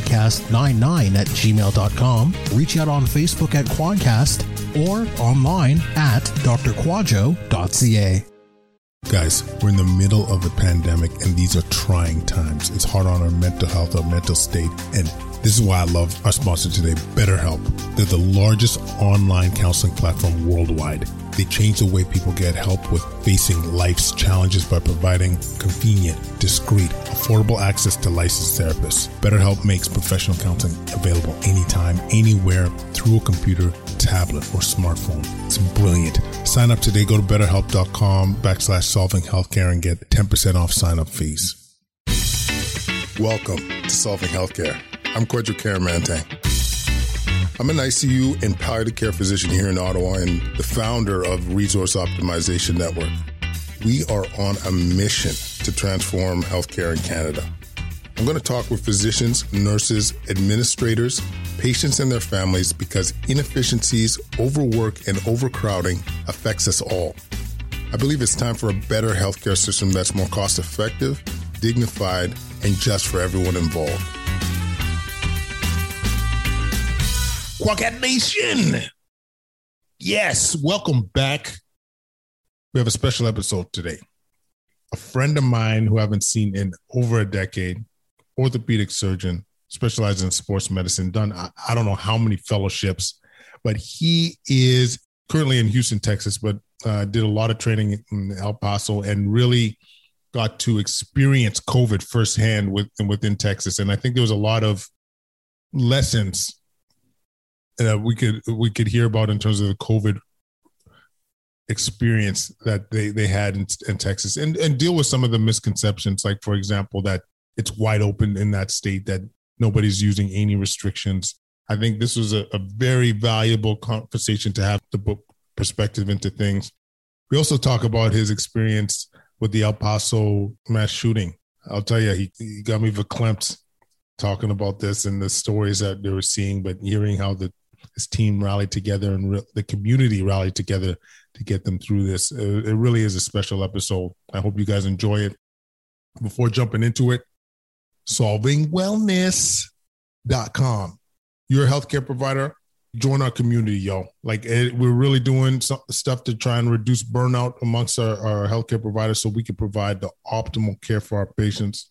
kwadcast99 at gmail.com, reach out on Facebook at Kwadcast, or online at drkwadwo.ca. Guys, we're in the middle of the pandemic and these are trying times. It's hard on our mental health, our mental state, and this is why I love our sponsor today, BetterHelp. They're the largest online counseling platform worldwide. They change the way people get help with facing life's challenges by providing convenient, discreet, affordable access to licensed therapists. BetterHelp makes professional counseling available anytime, anywhere, through a computer, tablet, or smartphone. It's brilliant. Sign up today. Go to betterhelp.com backslash solving healthcare and get 10% off sign up fees. Welcome to Solving Healthcare. I'm Kwadwo Kyeremanteng. I'm an ICU and palliative care physician here in Ottawa and the founder of Resource Optimization Network. We are on a mission to transform healthcare in Canada. I'm going to talk with physicians, nurses, administrators, patients, and their families because inefficiencies, overwork, and overcrowding affects us all. I believe it's time for a better healthcare system that's more cost effective, dignified, and just for everyone involved. Quacket Nation. Yes, welcome back. We have a special episode today. A friend of mine who I haven't seen in over a decade, orthopedic surgeon, specializes in sports medicine, done I, I don't know how many fellowships, but he is currently in Houston, Texas, but uh, did a lot of training in El Paso and really got to experience COVID firsthand with, within Texas. And I think there was a lot of lessons that we could we could hear about in terms of the COVID experience that they they had in, in Texas and and deal with some of the misconceptions. Like for example that it's wide open in that state that nobody's using any restrictions. I think this was a, a very valuable conversation to have the book perspective into things. We also talk about his experience with the El Paso mass shooting. I'll tell you he, he got me verklempt talking about this and the stories that they were seeing but hearing how the his team rallied together and re- the community rallied together to get them through this. Uh, it really is a special episode. I hope you guys enjoy it. Before jumping into it, solvingwellness.com. You're a healthcare provider, join our community, yo. Like it, we're really doing some stuff to try and reduce burnout amongst our, our healthcare providers so we can provide the optimal care for our patients.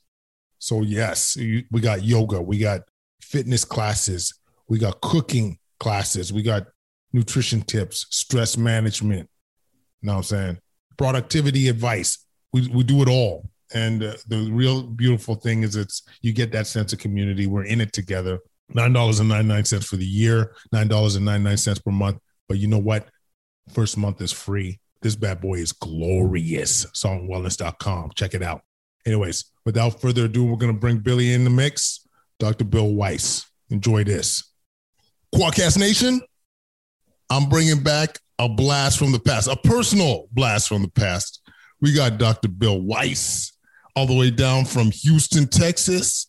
So, yes, we got yoga, we got fitness classes, we got cooking classes. We got nutrition tips, stress management. You know what I'm saying? Productivity advice. We, we do it all. And uh, the real beautiful thing is it's you get that sense of community. We're in it together. $9.99 for the year, $9.99 per month. But you know what? First month is free. This bad boy is glorious. Solvingwellness.com. Check it out. Anyways, without further ado, we're going to bring Billy in the mix. Dr. Bill Weiss. Enjoy this. Kwadcast Nation, I'm bringing back a blast from the past, a personal blast from the past. We got Dr. Bill Weiss all the way down from Houston, Texas.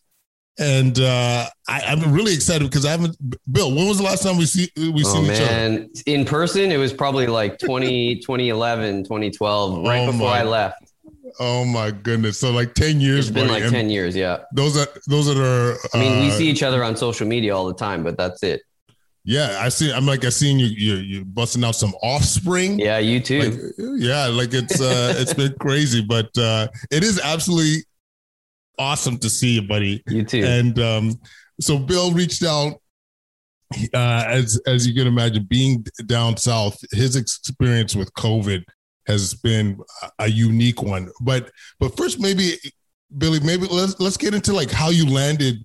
And uh, I, am really excited because I haven't. Bill, when was the last time we see we oh, seen man. each other? In person, it was probably like 20, 2011, 2012, right oh before my, I left. Oh my goodness! So like ten years. It's been buddy. like ten years, yeah. Those are those that are. I mean, we uh, see each other on social media all the time, but that's it. Yeah, I see. I'm like I seen you. You you busting out some offspring. Yeah, you too. Like, yeah, like it's uh it's been crazy, but uh it is absolutely awesome to see you, buddy. You too. And um, so Bill reached out. Uh, as as you can imagine, being down south, his experience with COVID has been a unique one. But but first, maybe Billy, maybe let's let's get into like how you landed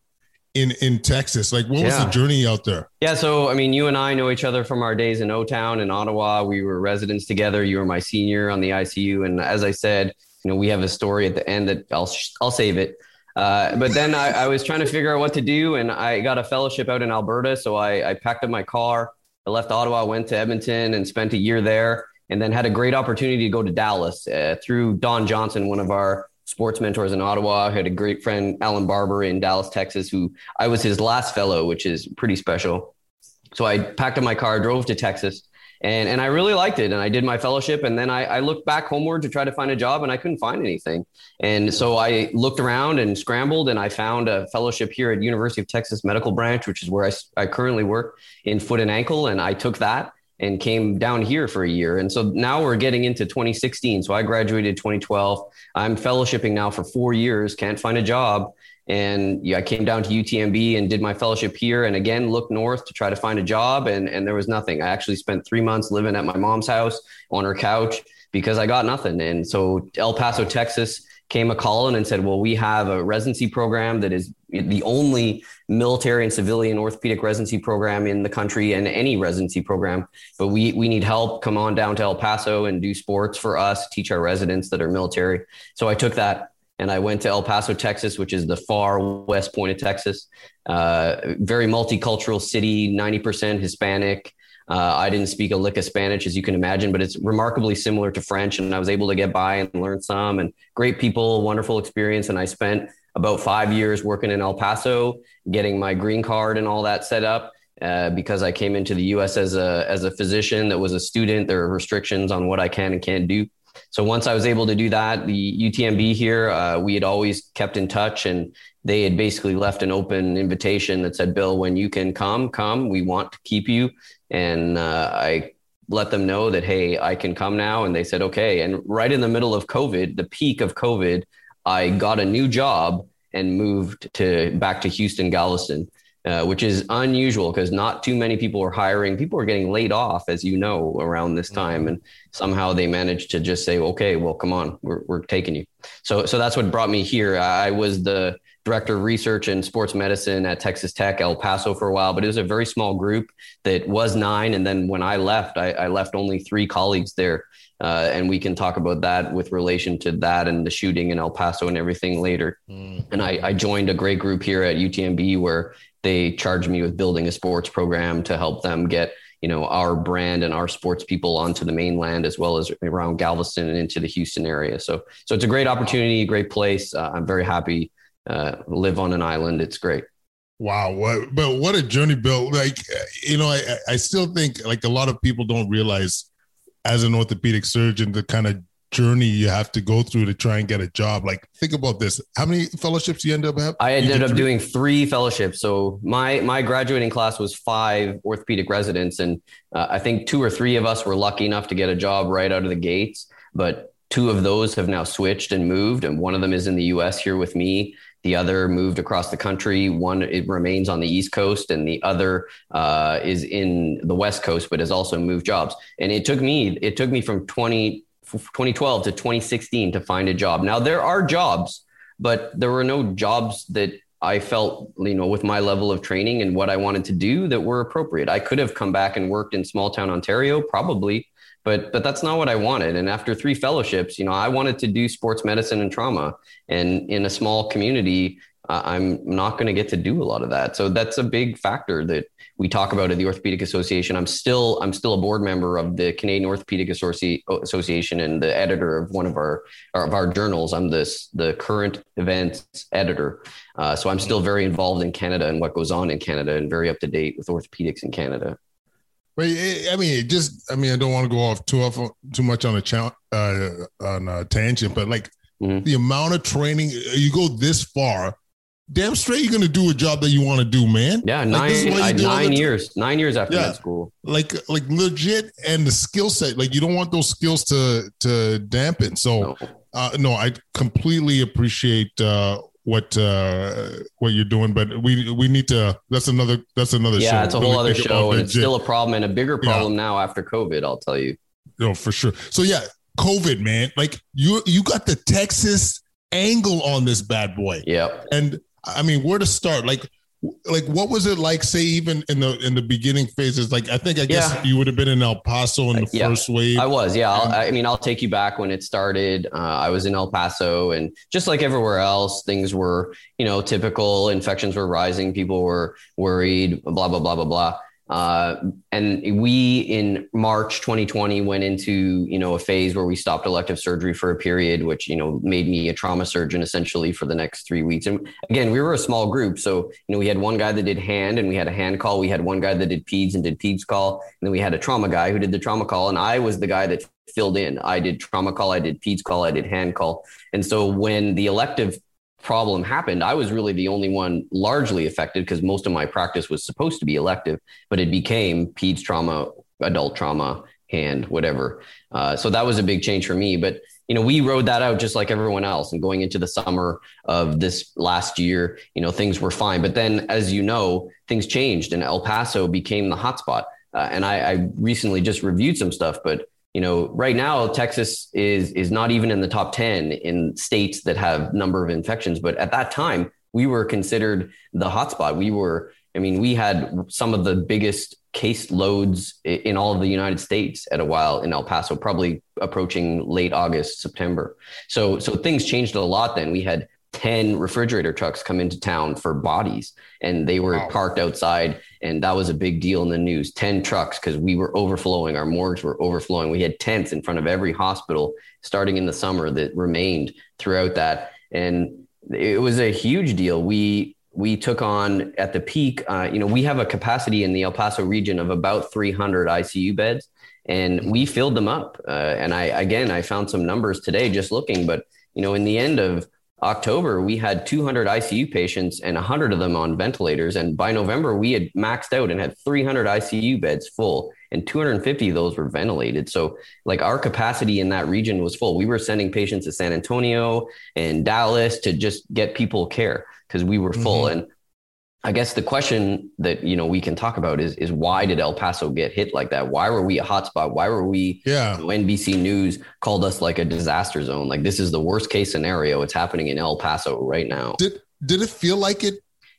in in Texas? Like, what yeah. was the journey out there? Yeah, so I mean, you and I know each other from our days in O Town in Ottawa. We were residents together. You were my senior on the ICU, and as I said, you know, we have a story at the end that I'll I'll save it. Uh, but then I, I, was trying to figure out what to do, and I got a fellowship out in Alberta. So I, I packed up my car, I left Ottawa, went to Edmonton, and spent a year there, and then had a great opportunity to go to Dallas uh, through Don Johnson, one of our sports mentors in Ottawa. I had a great friend, Alan Barber, in Dallas, Texas, who I was his last fellow, which is pretty special. So I packed up my car, drove to Texas and and I really liked it. And I did my fellowship, and then I, I, looked back homeward to try to find a job, and I couldn't find anything. And so I looked around and scrambled, and I found a fellowship here at University of Texas Medical Branch, which is where I, I currently work in foot and ankle, and I took that and came down here for a year. And so now we're getting into 2016. So I graduated 2012. I'm fellowshipping now for four years. Can't find a job. And yeah, I came down to UTMB and did my fellowship here and again looked north to try to find a job and, and there was nothing. I actually spent three months living at my mom's house on her couch because I got nothing. And so El Paso, Texas came a calling and said, well, we have a residency program that is the only military and civilian orthopedic residency program in the country and any residency program. But we, we need help. Come on down to El Paso and do sports for us, teach our residents that are military. So I took that and I went to El Paso, Texas, which is the far west point of Texas. Uh, very multicultural city, 90% Hispanic. Uh, I didn't speak a lick of Spanish, as you can imagine, but it's remarkably similar to French. And I was able to get by and learn some and great people, wonderful experience. And I spent about five years working in El Paso, getting my green card and all that set up. Uh, because I came into the U.S. as a as a physician that was a student, there are restrictions on what I can and can't do. So once I was able to do that, the UTMB here, uh, we had always kept in touch and they had basically left an open invitation that said, Bill, when you can come, come, we want to keep you. And uh, I let them know that, hey, I can come now. And they said, okay. And right in the middle of COVID, the peak of COVID, I got a new job and moved to back to Houston, Galveston. Uh, which is unusual because not too many people are hiring. People are getting laid off, as you know, around this time, mm-hmm. and somehow they managed to just say, "Okay, well, come on, we're we're taking you." So so that's what brought me here. I was the director of research and sports medicine at Texas Tech, El Paso for a while, but it was a very small group that was nine. And then when I left, I, I left only three colleagues there. Uh, and we can talk about that with relation to that and the shooting in El Paso and everything later. Mm. And I, I, joined a great group here at UTMB where they charged me with building a sports program to help them get you know our brand and our sports people onto the mainland as well as around Galveston and into the Houston area. So so it's a great opportunity, great place. Uh, I'm very happy uh, live on an island. It's great. Wow, what but what a journey, Bill! Like you know, I I still think like a lot of people don't realize as an orthopedic surgeon the kind of journey you have to go through to try and get a job. Like, think about this: how many fellowships you end up having? I ended up three? doing three fellowships. So my my graduating class was five orthopedic residents, and uh, I think two or three of us were lucky enough to get a job right out of the gates. But two of those have now switched and moved, and one of them is in the U.S. here with me. The other moved across the country. One it remains on the East Coast, and the other uh, is in the West Coast, but has also moved jobs. And it took me it took me from 20 2012 to 2016 to find a job. Now there are jobs, but there were no jobs that I felt, you know, with my level of training and what I wanted to do that were appropriate. I could have come back and worked in small town Ontario, probably, but but that's not what I wanted. And after three fellowships, you know, I wanted to do sports medicine and trauma. And in a small community, uh, I'm not going to get to do a lot of that. So that's a big factor that we talk about at the Orthopedic Association. I'm still I'm still a board member of the Canadian Orthopedic Association and the editor of one of our of our journals. I'm this the current events editor. Uh, so I'm still very involved in Canada and what goes on in Canada and very up to date with orthopedics in Canada. But I mean, it just I mean, I don't want to go off too off too much on a cha- uh, on a tangent, but like mm-hmm. the amount of training you go this far damn straight you're gonna do a job that you want to do, man. Yeah, nine like, nine years, nine years after yeah, school. Like like legit, and the skill set. Like you don't want those skills to to dampen. So no, uh, no I completely appreciate uh, what uh, what you're doing, but we we need to. That's another that's another yeah, show. it's a whole other show, and it's still a problem and a bigger problem yeah. now after COVID. I'll tell you. No, for sure. So yeah, COVID, man. Like you you got the Texas angle on this bad boy. Yeah. And I mean, where to start? Like, like what was it like? Say even in the in the beginning phases, like I think I guess Yeah. you would have been in El Paso in the Yeah. first wave. I was, yeah. I'll, I mean, I'll take you back when it started. Uh, I was in El Paso, and just like everywhere else, things were, you know, typical. Infections were rising. People were worried. Blah blah blah blah blah. Uh, and we in March 2020 went into you know a phase where we stopped elective surgery for a period, which you know made me a trauma surgeon essentially for the next three weeks. And again, we were a small group, so you know we had one guy that did hand, and we had a hand call. We had one guy that did peds and did peds call, and then we had a trauma guy who did the trauma call, and I was the guy that filled in. I did trauma call, I did peds call, I did hand call, and so when the elective problem happened, I was really the only one largely affected because most of my practice was supposed to be elective, but it became peds trauma, adult trauma, hand, whatever. Uh, so that was a big change for me. But you know, we rode that out just like everyone else. And going into the summer of this last year, you know, things were fine. But then, as you know, things changed, and El Paso became the hotspot. Uh, and I, I recently just reviewed some stuff, but you know, right now Texas is is not even in the top 10 in states that have number of infections. But at that time, we were considered the hotspot. We were, I mean, we had some of the biggest case loads in all of the United States at a while in El Paso, probably approaching late August, September. So so things changed a lot then. We had 10 refrigerator trucks come into town for bodies and they were Wow. parked outside and that was a big deal in the news. 10 trucks because we were overflowing our morgues were overflowing. We had tents in front of every hospital starting in the summer that remained throughout that and it was a huge deal. We we took on at the peak uh, you know we have a capacity in the el paso region of about 300 icu beds and we filled them up. Uh, and i again i found some numbers today just looking but you know in the end of October, we had 200 ICU patients and 100 of them on ventilators. And by November, we had maxed out and had 300 ICU beds full, and 250 of those were ventilated. So, like, our capacity in that region was full. We were sending patients to San Antonio and Dallas to just get people care because we were full. Mm-hmm. And I guess the question that you know we can talk about is is why did El Paso get hit like that? Why were we a hotspot? Why were we yeah. you know, NBC News called us like a disaster zone. Like this is the worst case scenario. It's happening in El Paso right now. Did did it feel like it?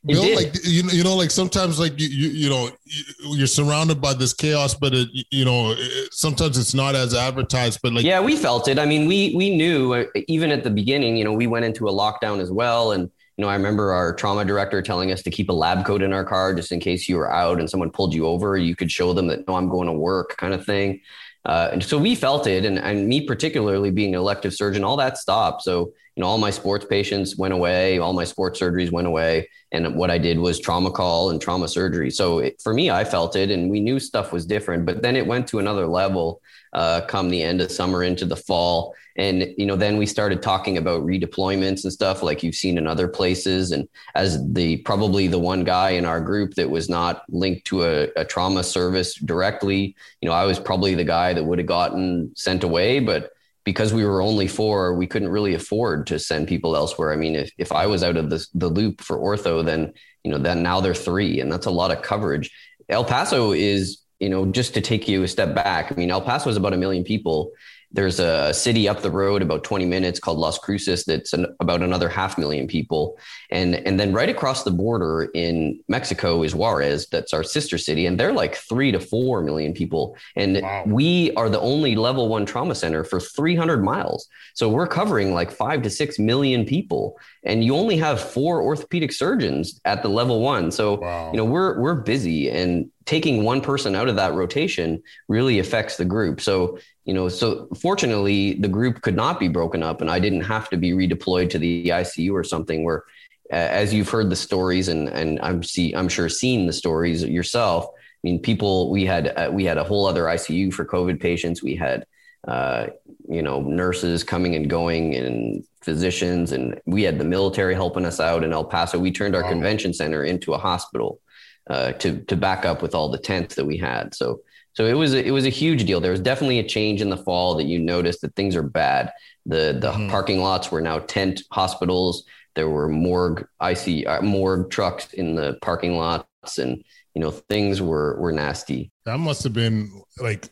It did. Like you know, you know, like sometimes, like you, you, you know, you- you're surrounded by this chaos, but it, you know, it, sometimes it's not as advertised. But like, yeah, we felt it. I mean, we we knew uh, even at the beginning. You know, we went into a lockdown as well, and you know, I remember our trauma director telling us to keep a lab coat in our car just in case you were out and someone pulled you over. You could show them that no, I'm going to work, kind of thing. Uh, and so we felt it, and and me particularly being an elective surgeon, all that stopped. So you know, all my sports patients went away, all my sports surgeries went away, and what I did was trauma call and trauma surgery. So it, for me, I felt it, and we knew stuff was different. But then it went to another level uh, come the end of summer into the fall, and you know, then we started talking about redeployments and stuff like you've seen in other places. And as the probably the one guy in our group that was not linked to a, a trauma service directly, you know, I was probably the guy that would have gotten sent away, but because we were only four, we couldn't really afford to send people elsewhere. I mean, if, if I was out of the, the loop for ortho, then, you know, then now they're three and that's a lot of coverage. El Paso is, you know, just to take you a step back. I mean, El Paso is about a million people. There's a city up the road about 20 minutes called Las Cruces that's an, about another half million people. And, and then right across the border in Mexico is Juarez, that's our sister city. And they're like three to four million people. And Wow. we are the only level one trauma center for 300 miles. So we're covering like five to six million people. And you only have four orthopedic surgeons at the level one. So, wow, you know, we're, we're busy and taking one person out of that rotation really affects the group. So, you know, so fortunately the group could not be broken up and I didn't have to be redeployed to the ICU or something where, uh, as you've heard the stories and, and I'm see, I'm sure seen the stories yourself. I mean, people, we had, uh, we had a whole other ICU for COVID patients. We had, uh, you know, nurses coming and going and physicians, and we had the military helping us out in El Paso. We turned our Wow. convention center into a hospital uh, to to back up with all the tents that we had. So so it was a, it was a huge deal. There was definitely a change in the fall that you noticed that things are bad. The the Mhm. parking lots were now tent hospitals. There were morgue IC uh, morgue trucks in the parking lots, and you know things were were nasty. that must have been like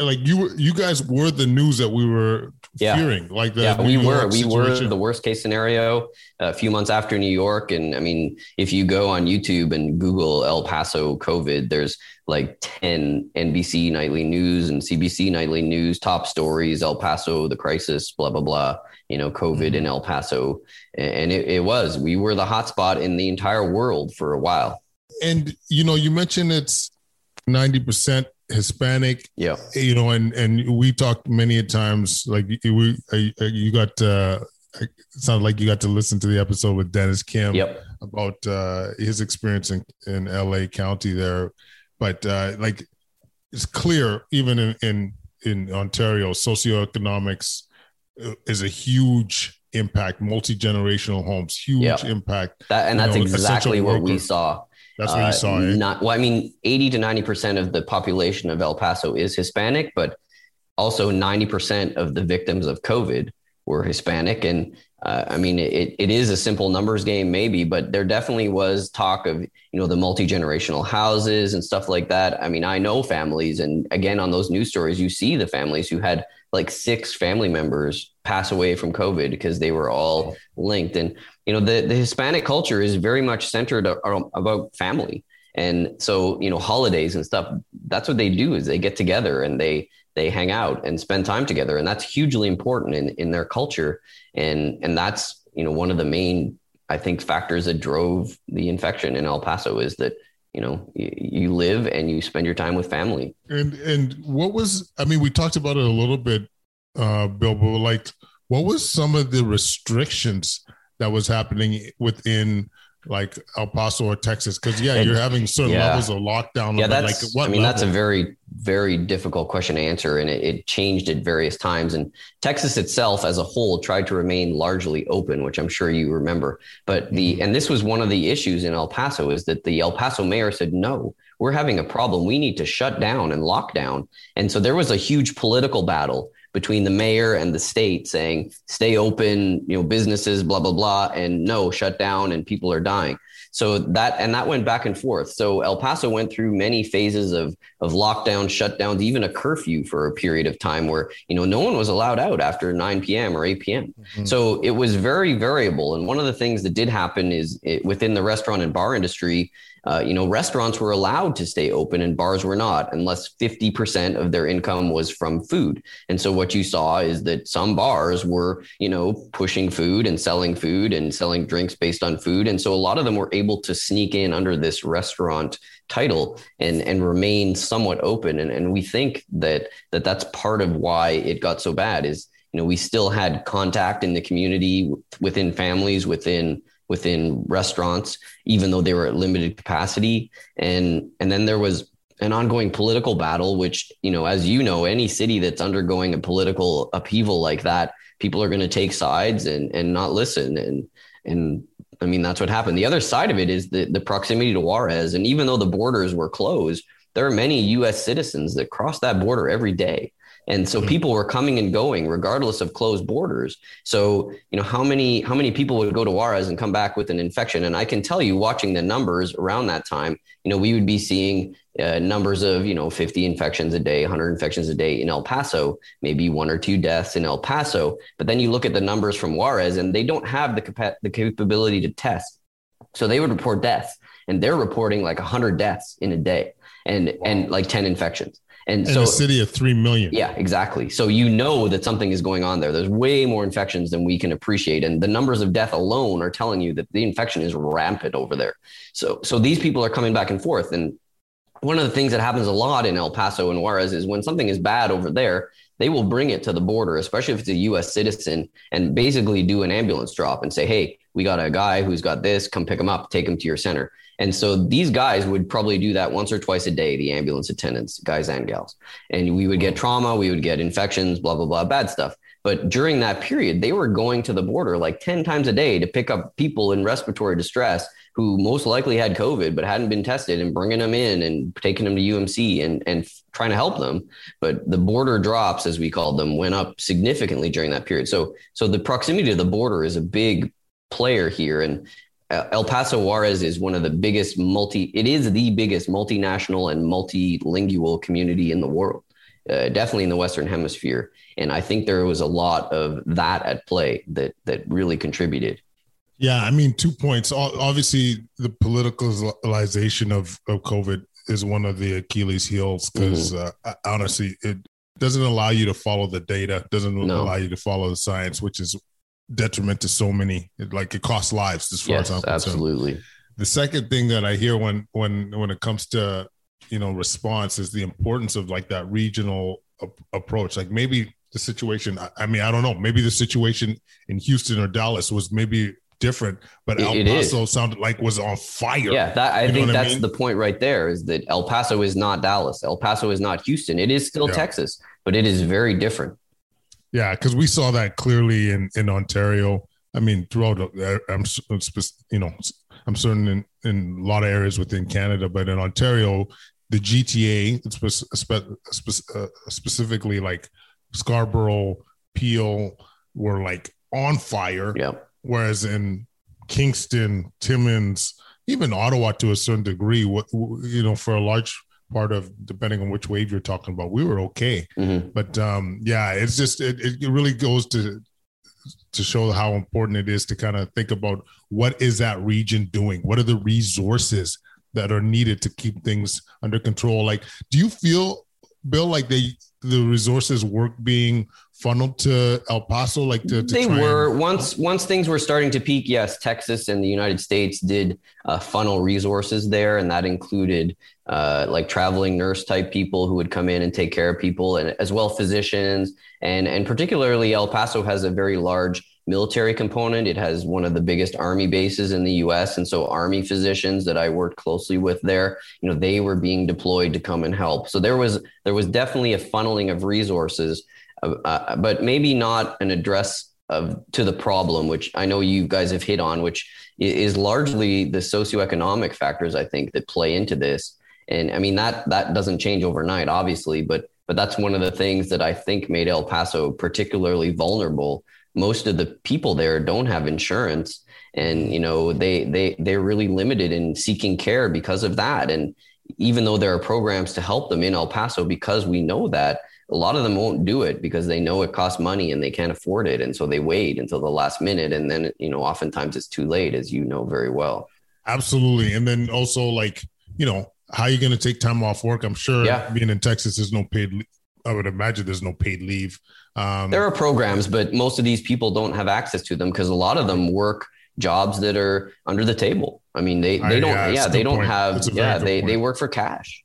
like you were you guys were the news that we were yeah. fearing like the yeah we were we were the worst case scenario a few months after new york and i mean if you go on youtube and google el paso covid there's like 10 nbc nightly news and cbc nightly news top stories el paso the crisis blah blah blah you know covid mm-hmm. in el paso and it, it was we were the hotspot in the entire world for a while and you know you mentioned it's 90% Hispanic. Yeah. You know, and and we talked many times. Like we, you got. Uh, it sounded like you got to listen to the episode with Dennis Kim yep. about uh, his experience in, in LA County there. But uh, like, it's clear even in in, in Ontario, socioeconomics uh, is a huge impact. Multi generational homes, huge yep. impact. That, and that's know, exactly what we saw that's what you uh, saw. Eh? Not well. I mean, eighty to ninety percent of the population of El Paso is Hispanic, but also ninety percent of the victims of COVID were Hispanic. And uh, I mean, it, it is a simple numbers game, maybe, but there definitely was talk of you know the multi generational houses and stuff like that. I mean, I know families, and again, on those news stories, you see the families who had like six family members pass away from COVID because they were all linked. And you know the, the hispanic culture is very much centered about family and so you know holidays and stuff that's what they do is they get together and they they hang out and spend time together. And that's hugely important in in their culture. And and that's you know one of the main i think factors that drove the infection in el paso is that you know you, live and you spend your time with family. And and what was i mean we talked about it a little bit uh bill but like what was some of the restrictions that was happening within like El Paso or Texas? Because yeah, you're having certain yeah. levels of lockdown. Yeah, that's. Like, what I mean, level? that's a very very difficult question to answer, and it, it, changed at various times. And Texas itself, as a whole, tried to remain largely open, which I'm sure you remember. But the mm-hmm. and this was one of the issues in El Paso is that the El Paso mayor said no. We're having a problem. We need to shut down and lock down. And so there was a huge political battle between the mayor and the state saying stay open you know businesses blah blah blah and no shut down and people are dying. So that and that went back and forth. So el paso went through many phases of of lockdown shutdowns even a curfew for a period of time where you know no one was allowed out after 9 p.m or 8 p.m mm-hmm. so it was very variable. And one of the things that did happen is it, within the restaurant and bar industry uh, you know, restaurants were allowed to stay open and bars were not, unless 50% of their income was from food. And so what you saw is that some bars were, you know, pushing food and selling food and selling drinks based on food. And so a lot of them were able to sneak in under this restaurant title and and remain somewhat open. And, and we think that that that's part of why it got so bad is you know we still had contact in the community within families within within restaurants, even though they were at limited capacity. And and then there was an ongoing political battle, which, you know, as you know, any city that's undergoing a political upheaval like that, people are going to take sides and and not listen. And and I mean that's what happened. The other side of it is the, the proximity to Juarez. And even though the borders were closed, there are many US citizens that cross that border every day. And so mm-hmm. people were coming and going regardless of closed borders. So, you know, how many how many people would go to Juarez and come back with an infection? And I can tell you watching the numbers around that time, you know, we would be seeing uh, numbers of, you know, 50 infections a day, 100 infections a day in El Paso, maybe one or two deaths in El Paso. But then you look at the numbers from Juarez and they don't have the capa- the capability to test. So they would report deaths and they're reporting like 100 deaths in a day and wow. and like 10 infections. And so a city of 3 million. Yeah, exactly. So you know that something is going on there. There's way more infections than we can appreciate. And the numbers of death alone are telling you that the infection is rampant over there. So, so these people are coming back and forth. And one of the things that happens a lot in El Paso and Juarez is when something is bad over there, they will bring it to the border, especially if it's a US citizen, and basically do an ambulance drop and say, Hey, we got a guy who's got this, come pick him up, take him to your center. And so these guys would probably do that once or twice a day, the ambulance attendants, guys and gals. And we would get mm-hmm. trauma, we would get infections, blah, blah, blah, bad stuff. But during that period, they were going to the border like 10 times a day to pick up people in respiratory distress who most likely had COVID but hadn't been tested and bringing them in and taking them to UMC and, and trying to help them. But the border drops, as we called them, went up significantly during that period. So, so the proximity to the border is a big player here. And uh, El Paso Juarez is one of the biggest multi, it is the biggest multinational and multilingual community in the world. uh, definitely in the Western Hemisphere. And I think there was a lot of that at play that that really contributed. Yeah, I mean, two points. Obviously, the politicalization of, of COVID is one of the Achilles heels because mm-hmm. uh, honestly, it doesn't allow you to follow the data, doesn't no. allow you to follow the science, which is detriment to so many. It, like it costs lives as far yes, as I'm concerned. Absolutely. The second thing that I hear when when when it comes to you know response is the importance of like that regional a- approach. Like maybe the situation. I, I mean, I don't know. Maybe the situation in Houston or Dallas was maybe different, but El Paso sounded like was on fire. Yeah, that, I think that's I mean? the point right there is that El Paso is not Dallas. El Paso is not Houston. It is still yeah. Texas, but it is very different. Yeah, because we saw that clearly in in Ontario. I mean, throughout, uh, I'm you know, I'm certain in, in a lot of areas within Canada, but in Ontario, the GTA, uh, specifically like Scarborough, Peel, were like on fire. Yeah Whereas in Kingston, Timmins, even Ottawa to a certain degree, what you know, for a large part of depending on which wave you're talking about, we were okay. Mm-hmm. But um, yeah, it's just it, it really goes to to show how important it is to kind of think about what is that region doing? What are the resources that are needed to keep things under control? Like, do you feel, Bill, like they the resources work being funneled to El Paso? Like to, to they were and- once once things were starting to peak. Yes, Texas and the United States did uh, funnel resources there, and that included uh, like traveling nurse type people who would come in and take care of people, and as well physicians, and and particularly El Paso has a very large military component. It has one of the biggest army bases in the U.S., and so army physicians that I worked closely with there, you know, they were being deployed to come and help. So there was there was definitely a funneling of resources uh, but maybe not an address of to the problem, which I know you guys have hit on, which is largely the socioeconomic factors I think that play into this. And I mean that that doesn't change overnight, obviously, but but that's one of the things that I think made El Paso particularly vulnerable. Most of the people there don't have insurance, and you know they they they're really limited in seeking care because of that. And even though there are programs to help them in El Paso, because we know that a lot of them won't do it because they know it costs money and they can't afford it and so they wait until the last minute and then you know oftentimes it's too late as you know very well absolutely and then also like you know how are you going to take time off work i'm sure yeah. being in texas there's no paid i would imagine there's no paid leave um, there are programs but most of these people don't have access to them because a lot of them work jobs that are under the table i mean they they don't yeah, yeah they don't point. have yeah they, point. they work for cash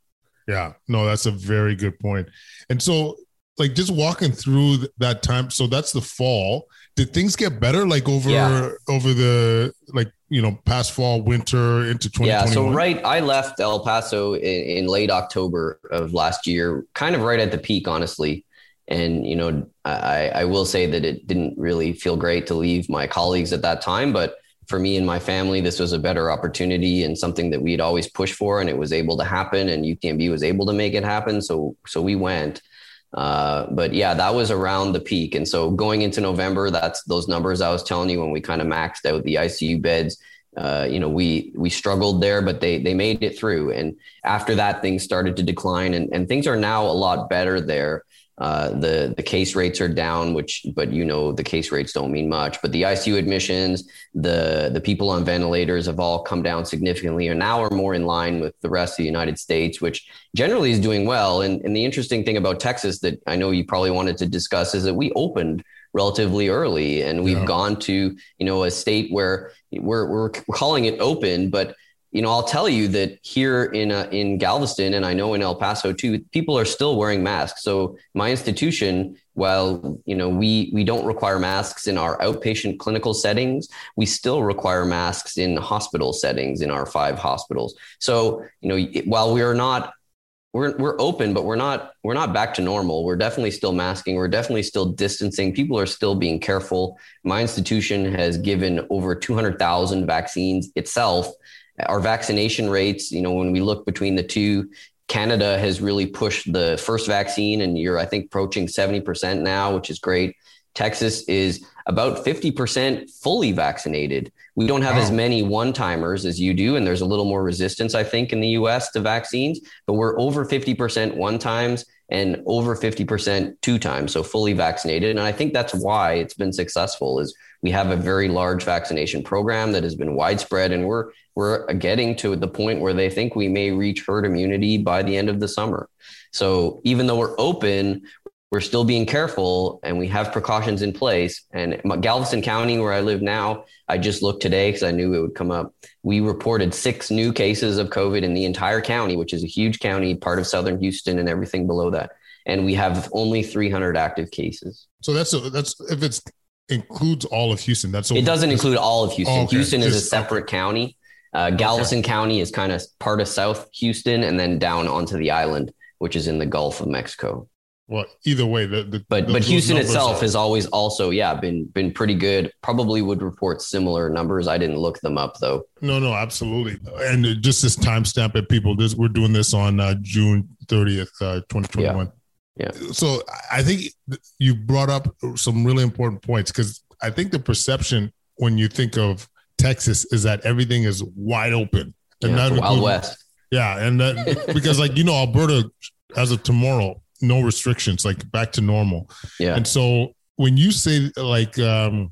yeah, no, that's a very good point. And so, like, just walking through that time. So that's the fall. Did things get better, like over yeah. over the like you know past fall, winter into twenty? Yeah. So right, I left El Paso in, in late October of last year, kind of right at the peak, honestly. And you know, I, I will say that it didn't really feel great to leave my colleagues at that time, but for me and my family, this was a better opportunity and something that we had always pushed for, and it was able to happen. And UTMB was able to make it happen, so so we went. Uh, but yeah, that was around the peak, and so going into November, that's those numbers I was telling you when we kind of maxed out the ICU beds. Uh, you know, we we struggled there, but they they made it through. And after that, things started to decline, and and things are now a lot better there. Uh, the the case rates are down, which but you know the case rates don't mean much. But the ICU admissions, the the people on ventilators have all come down significantly, and now are more in line with the rest of the United States, which generally is doing well. And and the interesting thing about Texas that I know you probably wanted to discuss is that we opened relatively early, and we've yeah. gone to you know a state where we're we're calling it open, but you know, I'll tell you that here in uh, in Galveston, and I know in El Paso too, people are still wearing masks. So my institution, while you know we we don't require masks in our outpatient clinical settings, we still require masks in hospital settings in our five hospitals. So you know, while we are not we're we're open, but we're not we're not back to normal. We're definitely still masking. We're definitely still distancing. People are still being careful. My institution has given over two hundred thousand vaccines itself our vaccination rates, you know, when we look between the two, Canada has really pushed the first vaccine, and you're, I think, approaching 70% now, which is great. Texas is about 50% fully vaccinated. We don't have wow. as many one timers as you do, and there's a little more resistance, I think, in the US to vaccines, but we're over 50% one times and over 50% two times, so fully vaccinated. And I think that's why it's been successful is we have a very large vaccination program that has been widespread and we're we're getting to the point where they think we may reach herd immunity by the end of the summer. So even though we're open, we're still being careful and we have precautions in place. And Galveston County, where I live now, I just looked today because I knew it would come up. We reported six new cases of COVID in the entire county, which is a huge county, part of southern Houston and everything below that. And we have only 300 active cases. So that's a, that's if it's includes all of Houston. That's it doesn't include all of Houston. Oh, okay. Houston is a separate okay. county. Uh, Galveston okay. County is kind of part of South Houston, and then down onto the island, which is in the Gulf of Mexico. Well, either way, the, the but the, but Houston itself are, has always also yeah been been pretty good. Probably would report similar numbers. I didn't look them up though. No, no, absolutely. And just this timestamp at people, this we're doing this on uh, June thirtieth, uh, twenty twenty one. Yeah. So I think you brought up some really important points because I think the perception when you think of Texas is that everything is wide open and yeah, Wild West. Yeah, and that because like you know Alberta as of tomorrow no restrictions, like back to normal. Yeah. And so when you say like um,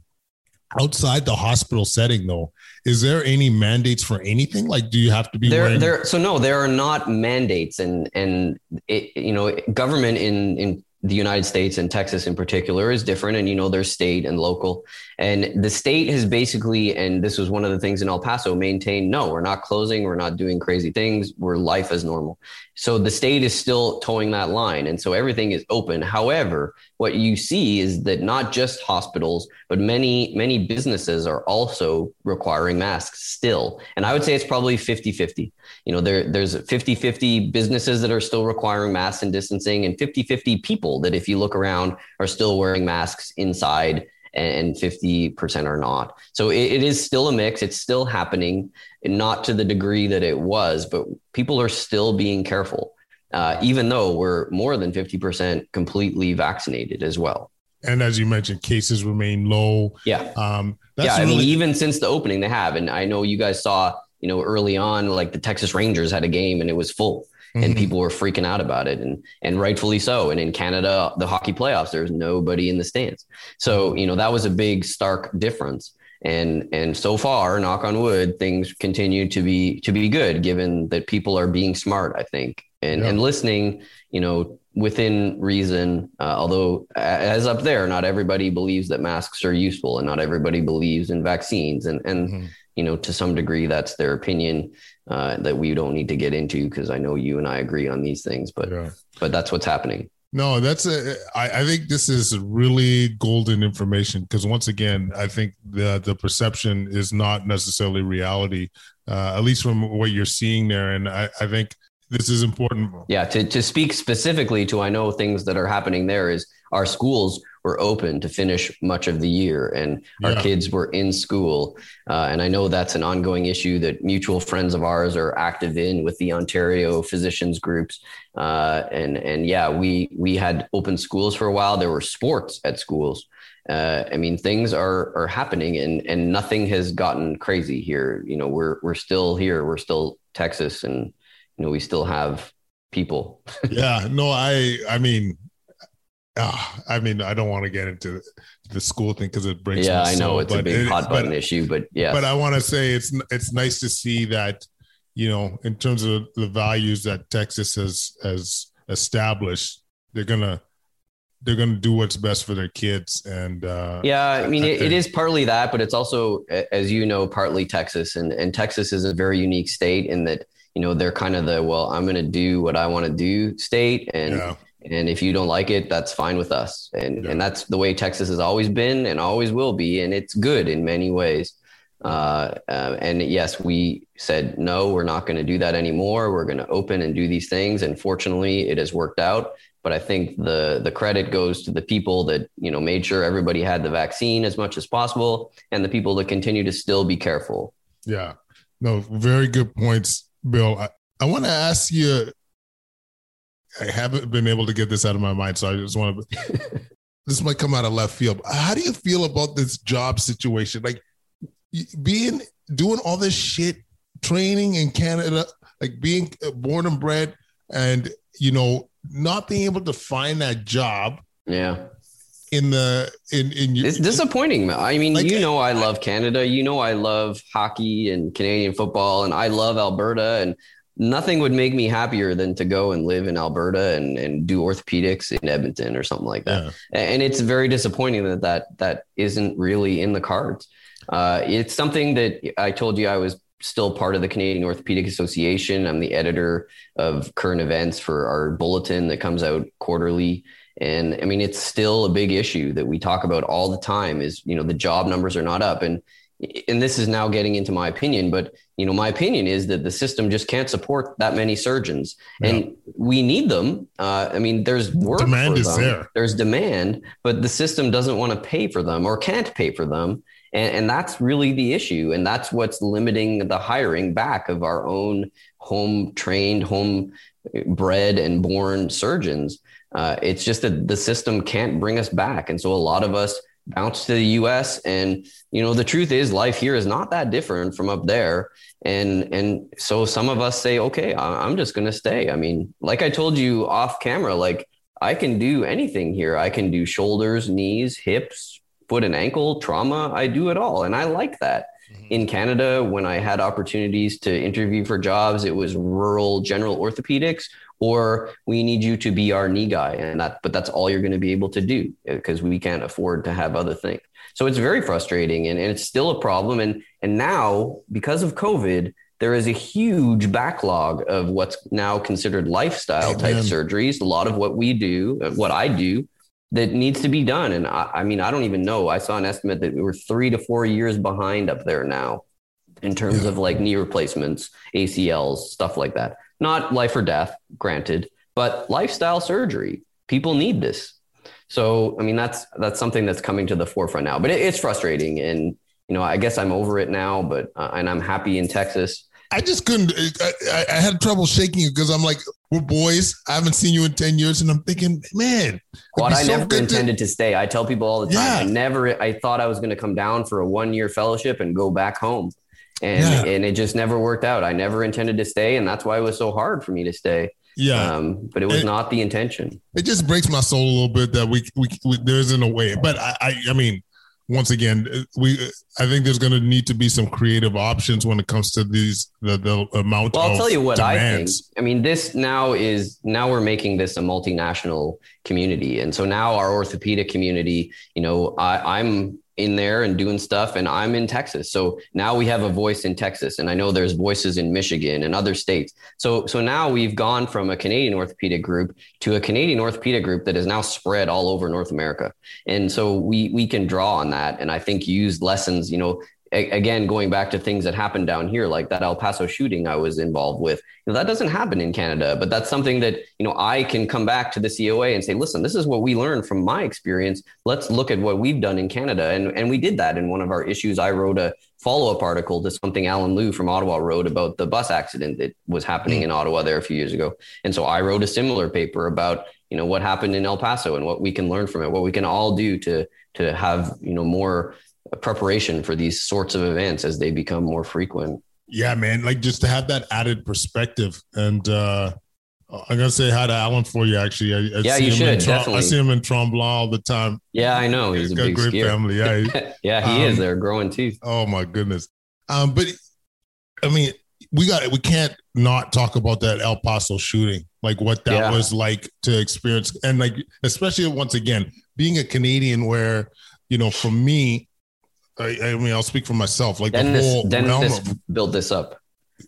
outside the hospital setting, though, is there any mandates for anything? Like, do you have to be there? Wearing- there. So no, there are not mandates, and and it, you know, government in in the United States and Texas in particular is different. And, you know, there's state and local. And the state has basically, and this was one of the things in El Paso, maintained no, we're not closing, we're not doing crazy things, we're life as normal. So the state is still toeing that line. And so everything is open. However, what you see is that not just hospitals, but many, many businesses are also requiring masks still. And I would say it's probably 50 50. You know, there, there's 50 50 businesses that are still requiring masks and distancing, and 50 50 people that, if you look around, are still wearing masks inside and 50% are not. So it, it is still a mix. It's still happening, not to the degree that it was, but people are still being careful, uh, even though we're more than 50% completely vaccinated as well. And as you mentioned, cases remain low. Yeah. Um, yeah. I mean, even since the opening, they have. And I know you guys saw, you know, early on, like the Texas Rangers had a game and it was full mm-hmm. and people were freaking out about it. And and rightfully so. And in canada the hockey playoffs there's nobody in the stands. So you know that was a big stark difference. And and so far knock on wood things continue to be to be good given that people are being smart i think. And yeah. and listening you know within reason uh, although as up there not everybody believes that masks are useful and not everybody believes in vaccines. And and mm-hmm. You know to some degree that's their opinion uh, that we don't need to get into because I know you and I agree on these things, but yeah. but that's what's happening. No, that's a. I, I think this is really golden information because once again, I think the the perception is not necessarily reality, uh, at least from what you're seeing there, and I, I think this is important. Yeah, to to speak specifically to I know things that are happening there is our schools were open to finish much of the year and our kids were in school. Uh, and I know that's an ongoing issue that mutual friends of ours are active in with the Ontario physicians groups. Uh, and, and yeah, we, we had open schools for a while. There were sports at schools. Uh, I mean, things are, are happening and, and nothing has gotten crazy here. You know, we're, we're still here. We're still Texas and, you know, we still have people. yeah, no, I, I mean, uh, I mean, I don't want to get into the school thing because it breaks. Yeah, I know soul, it's a big it, hot button but, issue, but yeah. But I want to say it's it's nice to see that you know, in terms of the values that Texas has has established, they're gonna they're gonna do what's best for their kids. And uh, yeah, I mean, I it, it is partly that, but it's also, as you know, partly Texas, and and Texas is a very unique state in that you know they're kind of the well, I'm gonna do what I want to do state, and. Yeah and if you don't like it, that's fine with us. And yeah. and that's the way Texas has always been and always will be. And it's good in many ways. Uh, uh, and yes, we said no, we're not going to do that anymore. We're going to open and do these things. And fortunately, it has worked out. But I think the the credit goes to the people that you know made sure everybody had the vaccine as much as possible, and the people that continue to still be careful. Yeah, no, very good points, Bill. I, I want to ask you I haven't been able to get this out of my mind, so I just want to. this might come out of left field. How do you feel about this job situation? Like being doing all this shit, training in Canada, like being uh, born and bred, and you know, not being able to find that job. Yeah. In the in in it's disappointing. Man. I mean, like, you know, I love Canada. You know, I love hockey and Canadian football, and I love Alberta. And nothing would make me happier than to go and live in Alberta and, and do orthopedics in Edmonton or something like that. Yeah. And it's very disappointing that that, that isn't really in the cards. Uh, it's something that I told you I was still part of the Canadian Orthopedic Association. I'm the editor of current events for our bulletin that comes out quarterly. And I mean, it's still a big issue that we talk about all the time is, you know, the job numbers are not up. And and this is now getting into my opinion, but you know, my opinion is that the system just can't support that many surgeons, yeah. and we need them. Uh, I mean, there's work demand is there. There's demand, but the system doesn't want to pay for them or can't pay for them, and, and that's really the issue, and that's what's limiting the hiring back of our own home trained, home bred, and born surgeons. Uh, it's just that the system can't bring us back, and so a lot of us bounce to the US and you know the truth is life here is not that different from up there. And and so some of us say okay I'm just going to stay. I mean like I told you off camera like I can do anything here. I can do shoulders knees hips foot and ankle trauma. I do it all. And I like that. Mm-hmm. in Canada when I had opportunities to interview for jobs it was rural general orthopedics or we need you to be our knee guy and that but that's all you're going to be able to do eh, because we can't afford to have other things. So it's very frustrating and, and it's still a problem and and now because of covid there is a huge backlog of what's now considered lifestyle type surgeries a lot of what we do uh, what i do that needs to be done and I, I mean i don't even know i saw an estimate that we were three to four years behind up there now in terms yeah. of like knee replacements acls stuff like that not life or death, granted, but lifestyle surgery. People need this. So, I mean, that's that's something that's coming to the forefront now. But it, it's frustrating, and you know, I guess I'm over it now. But uh, and I'm happy in Texas. I just couldn't. I, I had trouble shaking you because I'm like, we're boys. I haven't seen you in ten years, and I'm thinking, man. Well, I so never intended to... to... stay. I tell people all the time. Yeah. I never. I thought I was going to come down for a one year fellowship and go back home and yeah. and it just never worked out. I never intended to stay, and that's why it was so hard for me to stay. Yeah, um, but it was not the intention. It just breaks my soul a little bit that we we, we there isn't a way. But I, I, I mean, once again, uh, we I think there's going to need to be some creative options when it comes to these the, the amount. Well, I'll tell you what demands. I think. I mean, this now is now we're making this a multinational community, and so now our orthopedic community. You know, I, I'm in there and doing stuff and I'm in Texas. So now we have a voice in Texas and I know there's voices in Michigan and other states. So so now we've gone from a Canadian orthopedic group to a Canadian orthopedic group that is now spread all over North America. And so we we can draw on that and I think use lessons, you know, again going back to things that happened down here like that el paso shooting i was involved with you know, that doesn't happen in canada but that's something that you know i can come back to the coa and say listen this is what we learned from my experience. Let's look at what we've done in canada. And, and we did that in one of our issues. I wrote a follow-up article to something Allan Liew from ottawa wrote about the bus accident that was happening in ottawa there a few years ago. And so i wrote a similar paper about you know what happened in el paso and what we can learn from it what we can all do to to have you know more preparation for these sorts of events as they become more frequent. Yeah, man. Like just to have that added perspective. And uh I'm gonna say hi to Allan for you. Actually, I, I yeah, you should Trom- definitely. I see him in Tremblant all the time. Yeah, I know he's, he's a big great skier. family. Yeah, he, yeah, he um, is. They're growing teeth. Oh my goodness. Um, but I mean, we got it. we can't not talk about that El Paso shooting, like what that yeah. was like to experience, and like especially once again being a Canadian, where you know, for me, I, I mean, I'll speak for myself. Like Dennis, the whole Dennis of, built this up.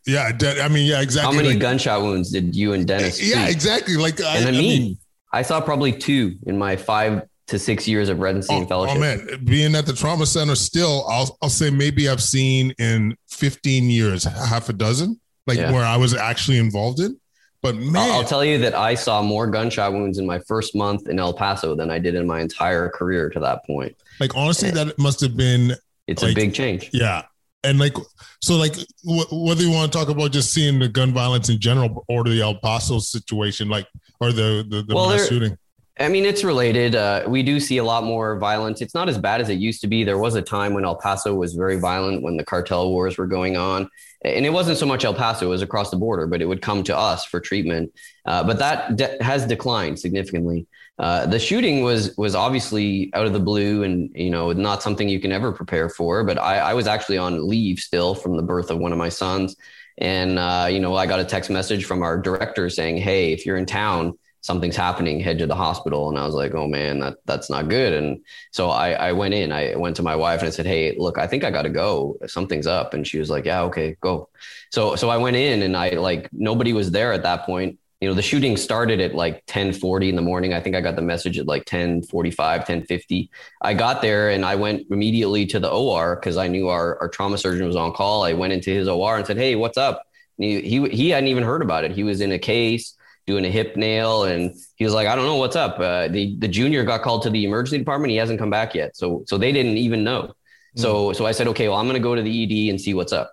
Yeah, I mean, yeah, exactly. How many like, gunshot wounds did you and Dennis? Yeah, see? exactly. Like, and I, I, mean, I, mean, I saw probably two in my five to six years of residency oh, oh, fellowship. Oh man, being at the trauma center, still, I'll I'll say maybe I've seen in 15 years half a dozen, like yeah. where I was actually involved in. But man, I'll tell you that I saw more gunshot wounds in my first month in El Paso than I did in my entire career to that point. Like honestly, that must have been it's like, a big change. Yeah. And like, so like, wh- whether you want to talk about just seeing the gun violence in general or the El Paso situation, like, or the the, the well, mass shooting. I mean, it's related. Uh, we do see a lot more violence. It's not as bad as it used to be. There was a time when El Paso was very violent when the cartel wars were going on. And it wasn't so much El Paso, it was across the border, but it would come to us for treatment. Uh, but that de- has declined significantly. Uh, the shooting was was obviously out of the blue and you know not something you can ever prepare for but I, I was actually on leave still from the birth of one of my sons and uh, you know i got a text message from our director saying hey if you're in town something's happening head to the hospital. And i was like oh man that that's not good. And so i i went in i went to my wife and i said hey look i think i gotta go. Something's up. And she was like yeah okay go. So so i went in and i like nobody was there at that point. You know the shooting started at like 10:40 in the morning. I think i got the message at like 10:45 10:50 i got there and i went immediately to the OR cuz i knew our, our trauma surgeon was on call. I went into his OR and said hey what's up? He, he he hadn't even heard about it. He was in a case doing a hip nail and he was like i don't know what's up uh, the the junior got called to the emergency department he hasn't come back yet so so they didn't even know mm. so so i said okay well i'm going to go to the ed and see what's up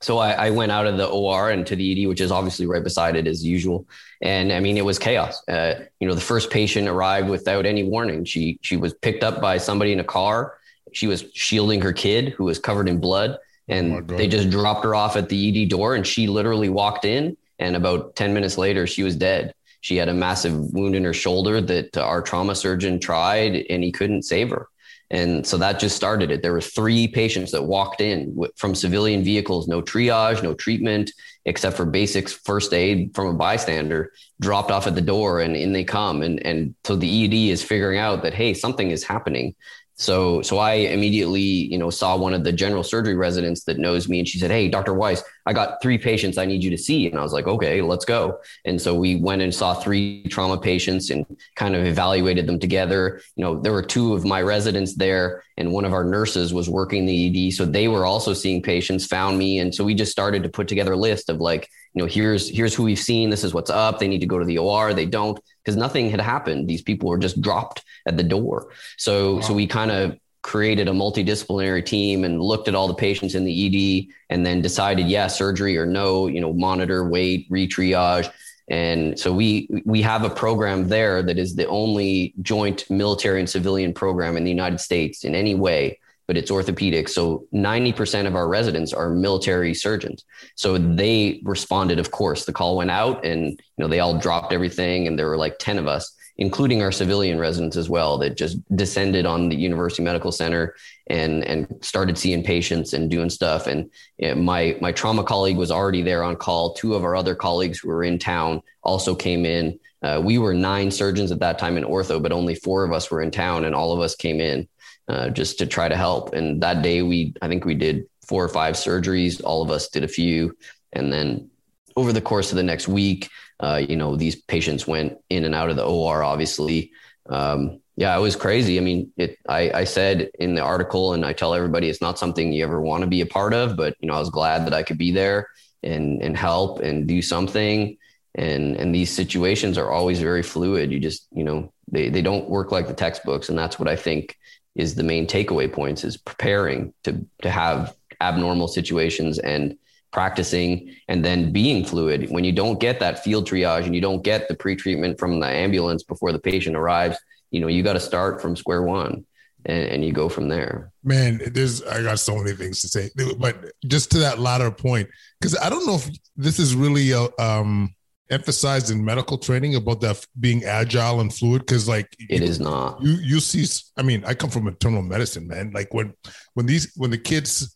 so I, I, went out of the OR and to the ED, which is obviously right beside it as usual. And I mean, it was chaos. Uh, you know, the first patient arrived without any warning. She she was picked up by somebody in a car. She was shielding her kid, who was covered in blood, and oh they just dropped her off at the ED door. And she literally walked in, and about ten minutes later, she was dead. She had a massive wound in her shoulder that our trauma surgeon tried, and he couldn't save her. And so that just started it. There were three patients that walked in from civilian vehicles, no triage, no treatment, except for basic first aid from a bystander, dropped off at the door and in they come. And, and so the ED is figuring out that, hey, something is happening. So, so I immediately, you know, saw one of the general surgery residents that knows me, and she said, "Hey, Dr. Weiss, I got three patients I need you to see." And I was like, "Okay, let's go." And so we went and saw three trauma patients and kind of evaluated them together. You know, there were two of my residents there, and one of our nurses was working the ED, so they were also seeing patients. Found me, and so we just started to put together a list of like, you know, here's here's who we've seen. This is what's up. They need to go to the OR. They don't because nothing had happened. These people were just dropped at the door. So wow. so we kind of created a multidisciplinary team and looked at all the patients in the ED and then decided, yeah, surgery or no, you know, monitor, wait, retriage. And so we we have a program there that is the only joint military and civilian program in the United States in any way but it's orthopedic. So 90% of our residents are military surgeons. So they responded, of course. The call went out and you know they all dropped everything and there were like 10 of us, including our civilian residents as well, that just descended on the University Medical Center and and started seeing patients and doing stuff. And you know, my my trauma colleague was already there on call. Two of our other colleagues who were in town also came in. Uh, we were nine surgeons at that time in ortho, but only four of us were in town, and all of us came in. Uh, just to try to help. And that day, we I think we did four or five surgeries. All of us did a few, and then over the course of the next week, uh, you know, these patients went in and out of the OR. Obviously, um, yeah, it was crazy. I mean, it. I, I said in the article, and I tell everybody, it's not something you ever want to be a part of. But you know, I was glad that I could be there and and help and do something and and these situations are always very fluid you just you know they they don't work like the textbooks and that's what i think is the main takeaway points is preparing to to have abnormal situations and practicing and then being fluid. When you don't get that field triage and you don't get the pre-treatment from the ambulance before the patient arrives you know you got to start from square one and, and you go from there. Man there's i got so many things to say but just to that latter point because i don't know if this is really a um emphasized in medical training about that being agile and fluid because like it you, is not. you you see i mean i come from internal medicine man. Like when when these when the kids uh,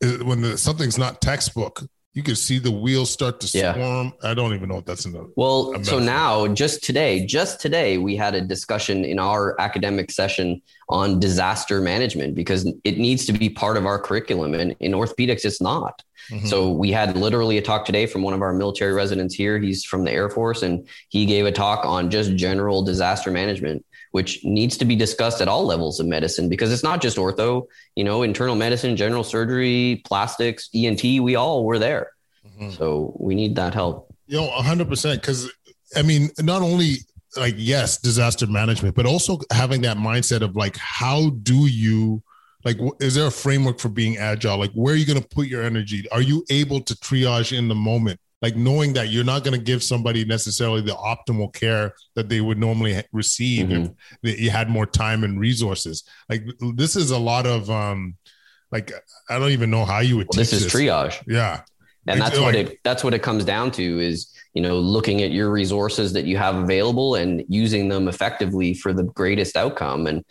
when the something's not textbook you can see the wheels start to yeah. swarm. I don't even know if that's another. Well, so now just today, just today, we had a discussion in our academic session on disaster management because it needs to be part of our curriculum. And in orthopedics, it's not. Mm-hmm. So we had literally a talk today from one of our military residents here. He's from the Air Force and he gave a talk on just general disaster management which needs to be discussed at all levels of medicine because it's not just ortho, you know, internal medicine, general surgery, plastics, ENT, we all were there. Mm-hmm. So we need that help. You know, 100%. Because, I mean, not only like, yes, disaster management, but also having that mindset of like, how do you, like, is there a framework for being agile? Like, where are you going to put your energy? Are you able to triage in the moment? Like knowing that you're not going to give somebody necessarily the optimal care that they would normally receive mm-hmm. if you had more time and resources. Like this is a lot of um like I don't even know how you would. Well, this is this. triage. Yeah, and that's what it that's what it comes down to is you know looking at your resources that you have available and using them effectively for the greatest outcome and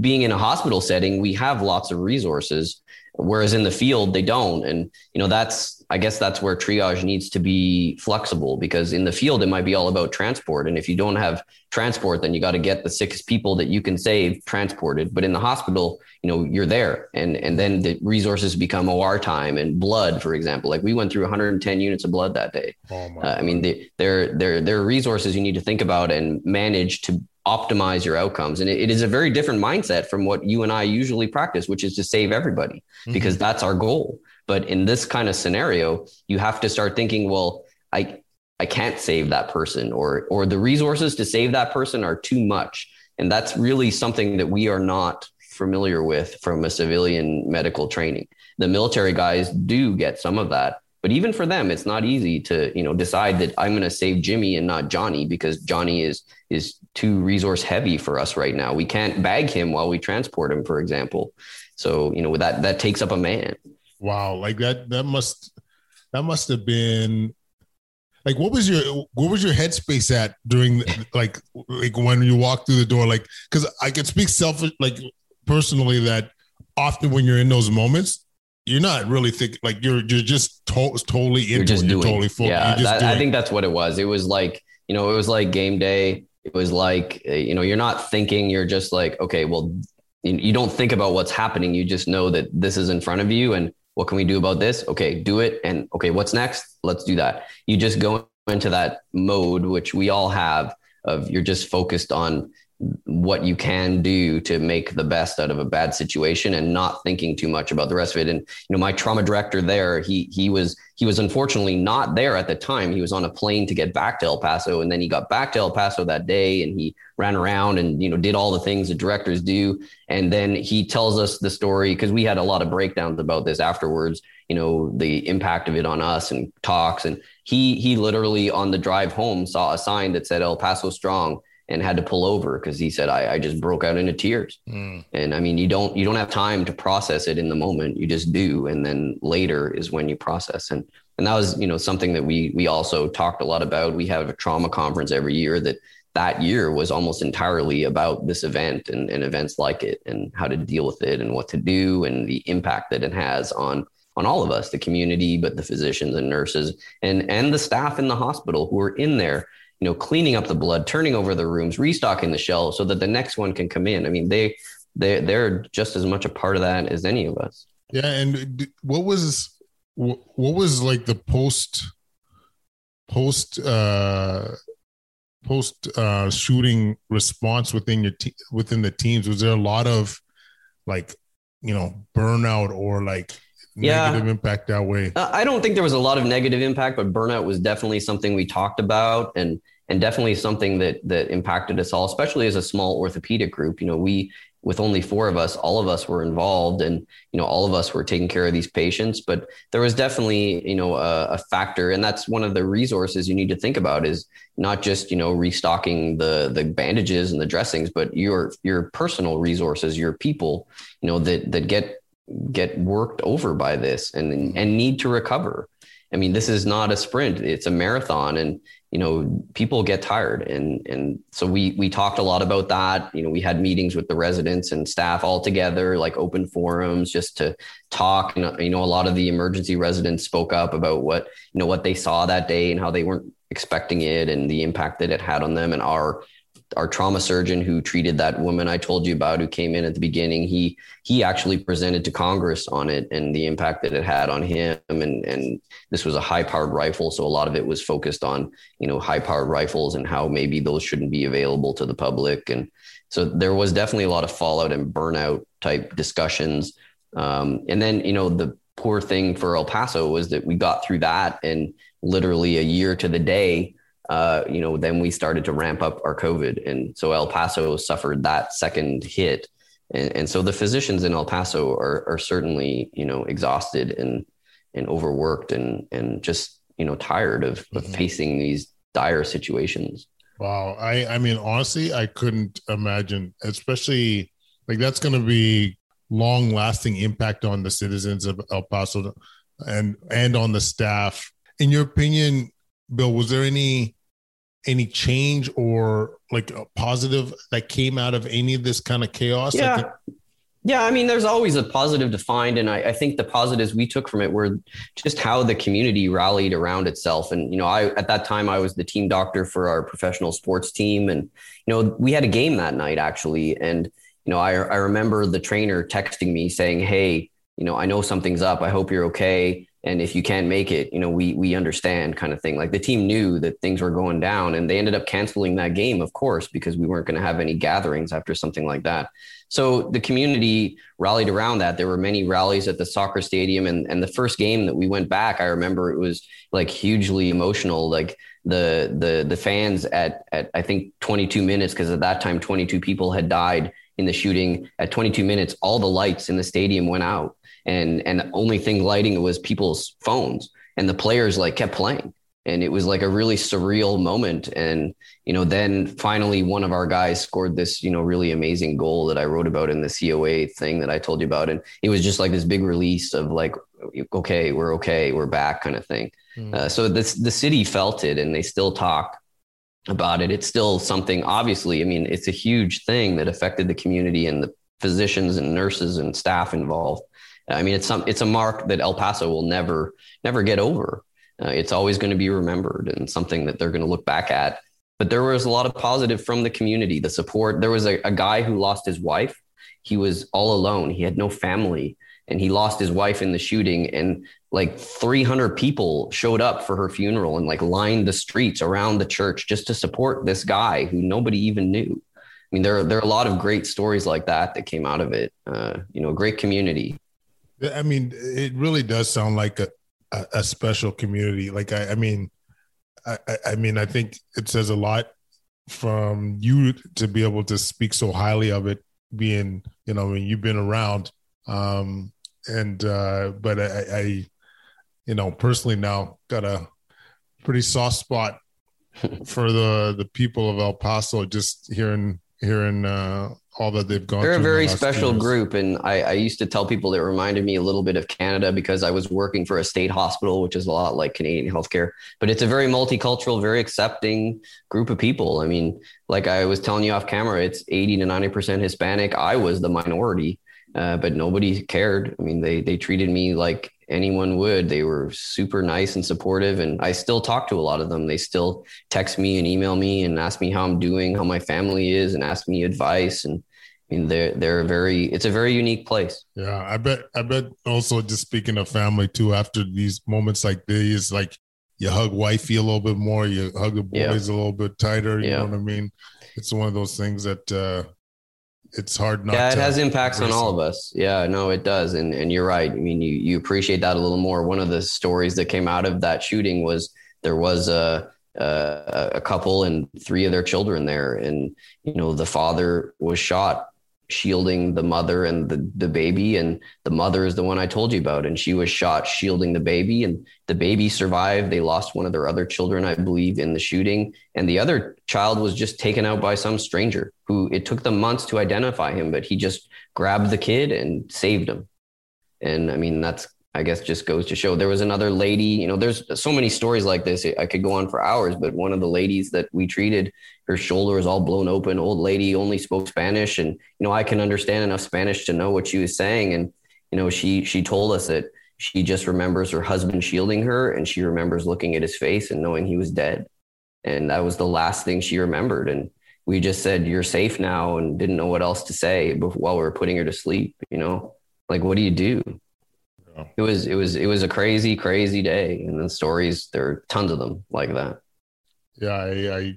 being in a hospital setting we have lots of resources whereas in the field they don't and you know that's I guess that's where triage needs to be flexible because in the field, it might be all about transport. And if you don't have transport, then you got to get the six people that you can save transported. But in the hospital, you know, you're there. And, and then the resources become OR time and blood, for example. Like we went through 110 units of blood that day. Oh uh, I mean, they, there, there, there are resources you need to think about and manage to optimize your outcomes. And it, it is a very different mindset from what you and I usually practice, which is to save everybody, mm-hmm. because that's our goal. But in this kind of scenario, you have to start thinking, well, I I can't save that person or or the resources to save that person are too much. And that's really something that we are not familiar with from a civilian medical training. The military guys do get some of that, but even for them it's not easy to, you know, decide that I'm going to save Jimmy and not Johnny because Johnny is is too resource heavy for us right now. We can't bag him while we transport him, for example. So, you know, that that takes up a man. Wow, like that that must that must have been like what was your what was your headspace at during like like when you walked through the door like because i can speak selfish like personally that often when you're in those moments you're not really thinking like you're you're just to- totally into you're just it. Doing. You're totally full, yeah that, i think that's what it was it was like you know it was like game day it was like uh, you know you're not thinking you're just like okay well you, you don't think about what's happening you just know that this is in front of you and what can we do about this? Okay, do it. And okay, what's next? Let's do that. You just go into that mode, which we all have of you're just focused on what you can do to make the best out of a bad situation and not thinking too much about the rest of it. And you know, my trauma director there, he he was he was unfortunately not there at the time. He was on a plane to get back to El Paso, and then he got back to El Paso that day, and he ran around and you know did all the things that directors do. And then he tells us the story because we had a lot of breakdowns about this afterwards. You know, the impact of it on us and talks. And he he literally on the drive home saw a sign that said El Paso Strong and had to pull over because he said I, I, just broke out into tears. Mm. And I mean, you don't you don't have time to process it in the moment. You just do, and then later is when you process. And and that was you know something that we we also talked a lot about. We have a trauma conference every year that that year was almost entirely about this event and, and events like it and how to deal with it and what to do and the impact that it has on on all of us the community but the physicians and nurses and and the staff in the hospital who are in there you know, cleaning up the blood, turning over the rooms, restocking the shelves so that the next one can come in. I mean, they they they're just as much a part of that as any of us. Yeah, and what was what was like the post post uh post uh shooting response within your te- within the teams was there a lot of like you know burnout or like yeah. negative impact that way? Uh, I don't think there was a lot of negative impact, but burnout was definitely something we talked about and and definitely something that that impacted us all, especially as a small orthopedic group. You know, we with only four of us, all of us were involved, and you know, all of us were taking care of these patients. But there was definitely you know a, a factor, and that's one of the resources you need to think about is not just you know restocking the the bandages and the dressings, but your your personal resources, your people, you know that that get get worked over by this and mm-hmm. and need to recover. I mean, this is not a sprint; it's a marathon, and you know people get tired, and and so we we talked a lot about that. You know, we had meetings with the residents and staff all together, like open forums, just to talk. And you know, a lot of the emergency residents spoke up about what you know what they saw that day and how they weren't expecting it, and the impact that it had on them, and our our trauma surgeon who treated that woman I told you about who came in at the beginning, he he actually presented to Congress on it and the impact that it had on him. And and this was a high powered rifle, so a lot of it was focused on you know high powered rifles and how maybe those shouldn't be available to the public. And so there was definitely a lot of fallout and burnout type discussions. Um, and then you know the poor thing for El Paso was that we got through that and literally a year to the day uh, you know, then we started to ramp up our COVID. And so El Paso suffered that second hit. And, and so the physicians in El Paso are, are certainly, you know, exhausted and, and overworked and, and just, you know tired of, of mm-hmm. facing these dire situations. Wow, I I mean honestly, I couldn't imagine, especially like that's going to be long lasting impact on the citizens of El Paso and and on the staff. In your opinion, Bill, was there any any change or like a positive that came out of any of this kind of chaos? Yeah. yeah, I mean, there's always a positive to find. And I, I, think the positives we took from it were just how the community rallied around itself. And, you know, I, at that time, I was the team doctor for our professional sports team. And, you know, we had a game that night actually. And, you know, I, I remember the trainer texting me saying, Hey, you know, I know something's up. I hope you're okay and if you can't make it you know we we understand kind of thing. Like the team knew that things were going down and they ended up canceling that game of course because we weren't going to have any gatherings after something like that. So the community rallied around that. There were many rallies at the soccer stadium and and the first game that we went back i remember it was like hugely emotional. Like the the the fans at at i think 22 minutes because at that time 22 people had died in the shooting. At 22 minutes all the lights in the stadium went out and and the only thing lighting was people's phones. And the players like kept playing. And it was like a really surreal moment. And you know then finally one of our guys scored this you know really amazing goal that i wrote about in the coa thing that i told you about. And it was just like this big release of like okay we're okay we're back kind of thing. Mm. uh, so this the city felt it and they still talk about it. It's still something obviously i mean it's a huge thing that affected the community and the physicians and nurses and staff involved I mean, it's some it's a mark that El Paso will never never get over. Uh, it's always going to be remembered and something that they're going to look back at. But there was a lot of positive from the community, the support. There was a, a guy who lost his wife. He was all alone. He had no family, and he lost his wife in the shooting. And like 300 people showed up for her funeral and like lined the streets around the church just to support this guy who nobody even knew. I mean, there are, there are a lot of great stories like that that came out of it. Uh, you know, great community. I mean, it really does sound like a, a, a special community. Like, I, I mean, I, I mean, I think it says a lot from you to be able to speak so highly of it being, you know, I mean, you've been around. Um, and, uh, but I, I, you know, personally now got a pretty soft spot for the, the people of El Paso, just hearing, hearing, uh, all that they've gone. They're a very special group, and I, I, used to tell people it reminded me a little bit of Canada because I was working for a state hospital, which is a lot like Canadian healthcare. But it's a very multicultural, very accepting group of people. I mean, like I was telling you off camera, it's eighty to ninety percent Hispanic. I was the minority, uh, but nobody cared. I mean, they they treated me like anyone would. They were super nice and supportive. And I still talk to a lot of them. They still text me and email me and ask me how I'm doing, how my family is, and ask me advice. And I mean, they're they're very. It's a very unique place. Yeah, I bet. I bet. Also, just speaking of family too, after these moments like these, like you hug wifey a little bit more, you hug the boys yeah. a little bit tighter. You yeah. know what I mean? It's one of those things that uh, it's hard not. To. Yeah, it has impacts on all of us. Yeah, no, it does, and and you're right. I mean, you you appreciate that a little more. One of the stories that came out of that shooting was there was a a, a couple and three of their children there, and you know the father was shot shielding the mother and the, the baby and the mother is the one i told you about and she was shot shielding the baby and the baby survived they lost one of their other children i believe in the shooting and the other child was just taken out by some stranger who it took them months to identify him but he just grabbed the kid and saved him and i mean that's I guess just goes to show there was another lady, you know, there's so many stories like this. I could go on for hours, but one of the ladies that we treated, her shoulder was all blown open. Old lady only spoke Spanish. And, you know, I can understand enough Spanish to know what she was saying. And, you know, she, she told us that she just remembers her husband shielding her and she remembers looking at his face and knowing he was dead. And that was the last thing she remembered. And we just said, you're safe now and didn't know what else to say while we were putting her to sleep, you know, like, what do you do? It was it was it was a crazy crazy day, and the stories there are tons of them like that. Yeah, I, I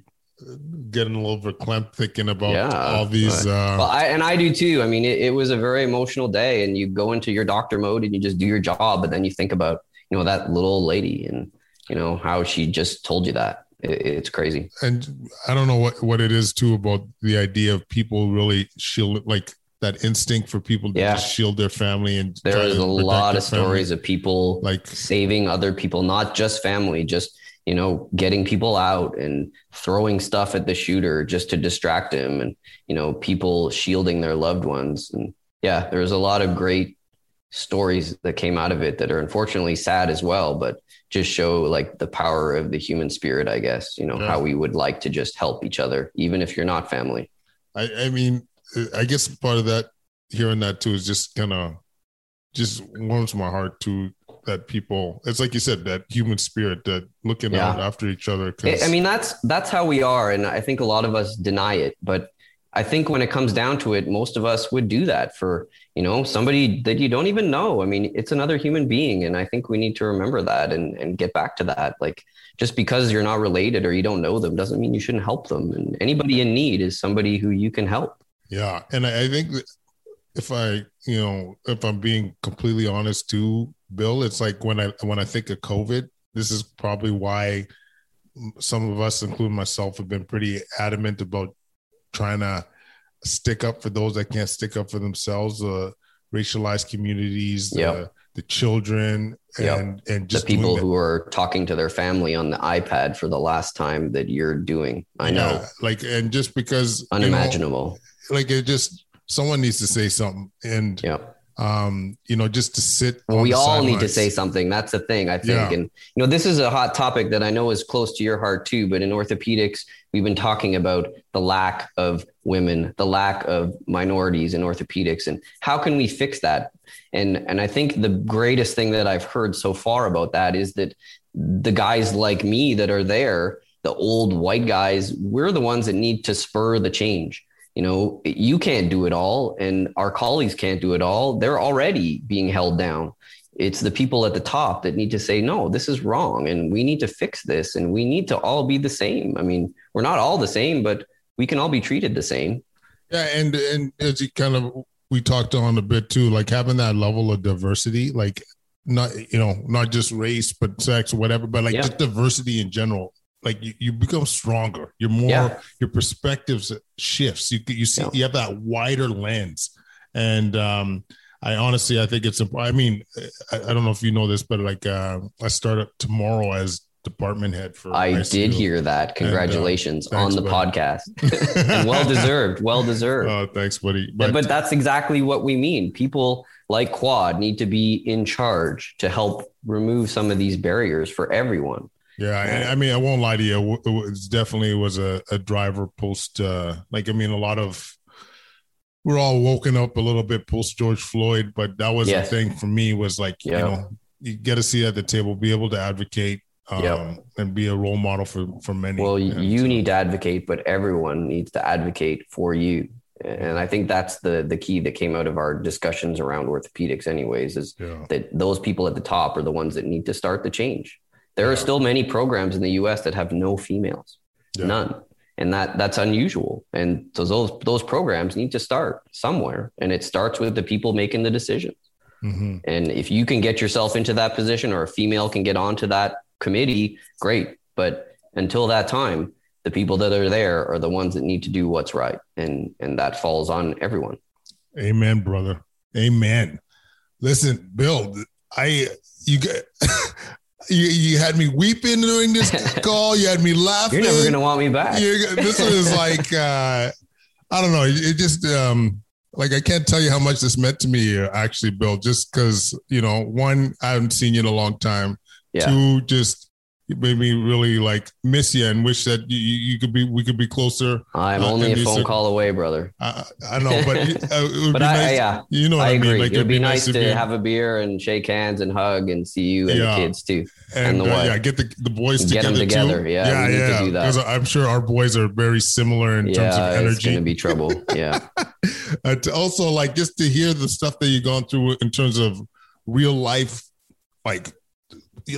getting a little verklempt thinking about yeah, all these. Uh... Well, I, and I do too. I mean, it, it, was a very emotional day, and you go into your doctor mode and you just do your job, but then you think about you know that little lady and you know how she just told you that. It, it's crazy. And I don't know what what it is too about the idea of people really shield like that instinct for people to Yeah. shield their family and There is a lot of stories of people like saving other people, not just family, just you know, getting people out and throwing stuff at the shooter just to distract him, and you know, people shielding their loved ones. And yeah, there's a lot of great stories that came out of it that are unfortunately sad as well, but just show like the power of the human spirit, I guess. You know, Yeah. how we would like to just help each other, even if you're not family. I, I mean, I guess part of that, hearing that too, is just kind of just warms my heart to that people. It's like you said, that human spirit, that looking Yeah. out after each other. I mean, that's that's how we are, and I think a lot of us deny it. But I think when it comes down to it, most of us would do that for you know somebody that you don't even know. I mean, it's another human being, and I think we need to remember that and and get back to that. Like just because you're not related or you don't know them doesn't mean you shouldn't help them. And anybody in need is somebody who you can help. Yeah, and I, think if I, you know, if I'm being completely honest too, Bill, it's like when I when I think of COVID, this is probably why some of us, including myself, have been pretty adamant about trying to stick up for those that can't stick up for themselves, uh, racialized communities, the, Yep. the children, Yep. and and The just people who are talking to their family on the iPad for the last time that you're doing. I know, like and just because you know, unimaginable. like it just someone needs to say something, and yeah. Um, you know, just to sit. We all need to say something. That's the thing, I think. Yeah. And, you know, this is a hot topic that I know is close to your heart too. But in orthopedics, we've been talking about the lack of women, the lack of minorities in orthopedics, and how can we fix that? And, and I think the greatest thing that I've heard so far about that is that the guys like me that are there, the old white guys, we're the ones that need to spur the change you know you can't do it all and our colleagues can't do it all they're already being held down it's the people at the top that need to say no this is wrong and we need to fix this and we need to all be the same i mean we're not all the same but we can all be treated the same Yeah, and and as you kind of we talked on a bit too, like having that level of diversity, like not you know not just race but sex or whatever, but like Yeah. just diversity in general. Like you, you become stronger. You're more. Yeah. Your perspectives shifts. You you see Yeah. you have that wider lens, and um, I honestly I think it's. I mean, I, I don't know if you know this, but like uh, I start up tomorrow as department head for. i ICU. did hear that congratulations uh, thanks, on the buddy. podcast well deserved well deserved Oh, thanks, buddy. but, but that's exactly what we mean. People like Kwad need to be in charge to help remove some of these barriers for everyone. Yeah, and I mean, I won't lie to you. It was definitely was a, a driver post. Uh, like, I mean, a lot of we're all woken up a little bit post George Floyd, but that was Yes. the thing for me was like, Yeah. you know, you get a seat at the table, be able to advocate, um, Yep. and be a role model for for many. Well, And you so- need to advocate, but everyone needs to advocate for you. And I think that's the the key that came out of our discussions around orthopedics, anyways, is Yeah, that those people at the top are the ones that need to start the change. There are still many programs in the U.S. that have no females. yeah. none and that that's unusual and so those those programs need to start somewhere and it starts with the people making the decisions Mhm. and if you can get yourself into that position or a female can get onto that committee great but until that time the people that are there are the ones that need to do what's right and and that falls on everyone Amen, brother. Amen. Listen, Bill, I you get. You, you had me weeping during this call. You had me laughing. you're never going to want me back You're, this was like uh, I don't know. It it just um, like I can't tell you how much this meant to me. uh, Actually, Bill, just because you know, one, I haven't seen you in a long time. yeah Two, just it made me really like miss you and wish that you, you could be we could be closer. i'm uh, only a phone call away brother I, I know, but it, uh, it would but be I, nice. yeah you know I agree. mean? Like it would be nice to be- have a beer and shake hands and hug and see you and Yeah. the kids too. and, and the uh, wife. yeah, get the the boys Get together. together. Too. Yeah, yeah, to yeah. Because I'm sure our boys are very similar in terms of Yeah, it's energy. going to be trouble. Yeah, uh, also like just to hear the stuff that you've gone through in terms of real life, like